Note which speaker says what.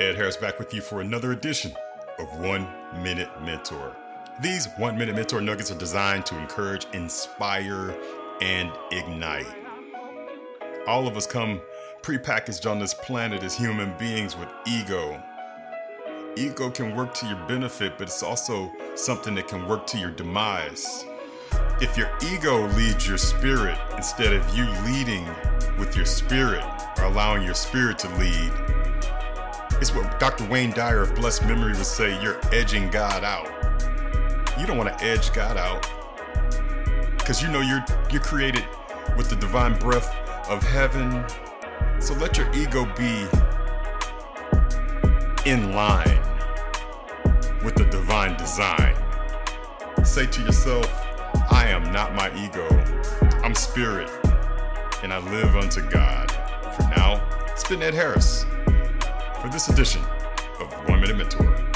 Speaker 1: Ed Harris back with you for another edition of One Minute Mentor. These One Minute Mentor nuggets are designed to encourage, inspire, and ignite. All of us come prepackaged on this planet as human beings with ego. Ego can work to your benefit, but it's also something that can work to your demise. If your ego leads your spirit instead of you leading with your spirit or allowing your spirit to lead, it's what Dr. Wayne Dyer of blessed memory would say you're edging God out. You don't want to edge God out because you know you're you're created with the divine breath of heaven. So let your ego be in line with the divine design. Say to yourself, I am not my ego. I'm spirit, and I live unto God. For now, it's been Ed Harris for this edition of One Minute Mentor.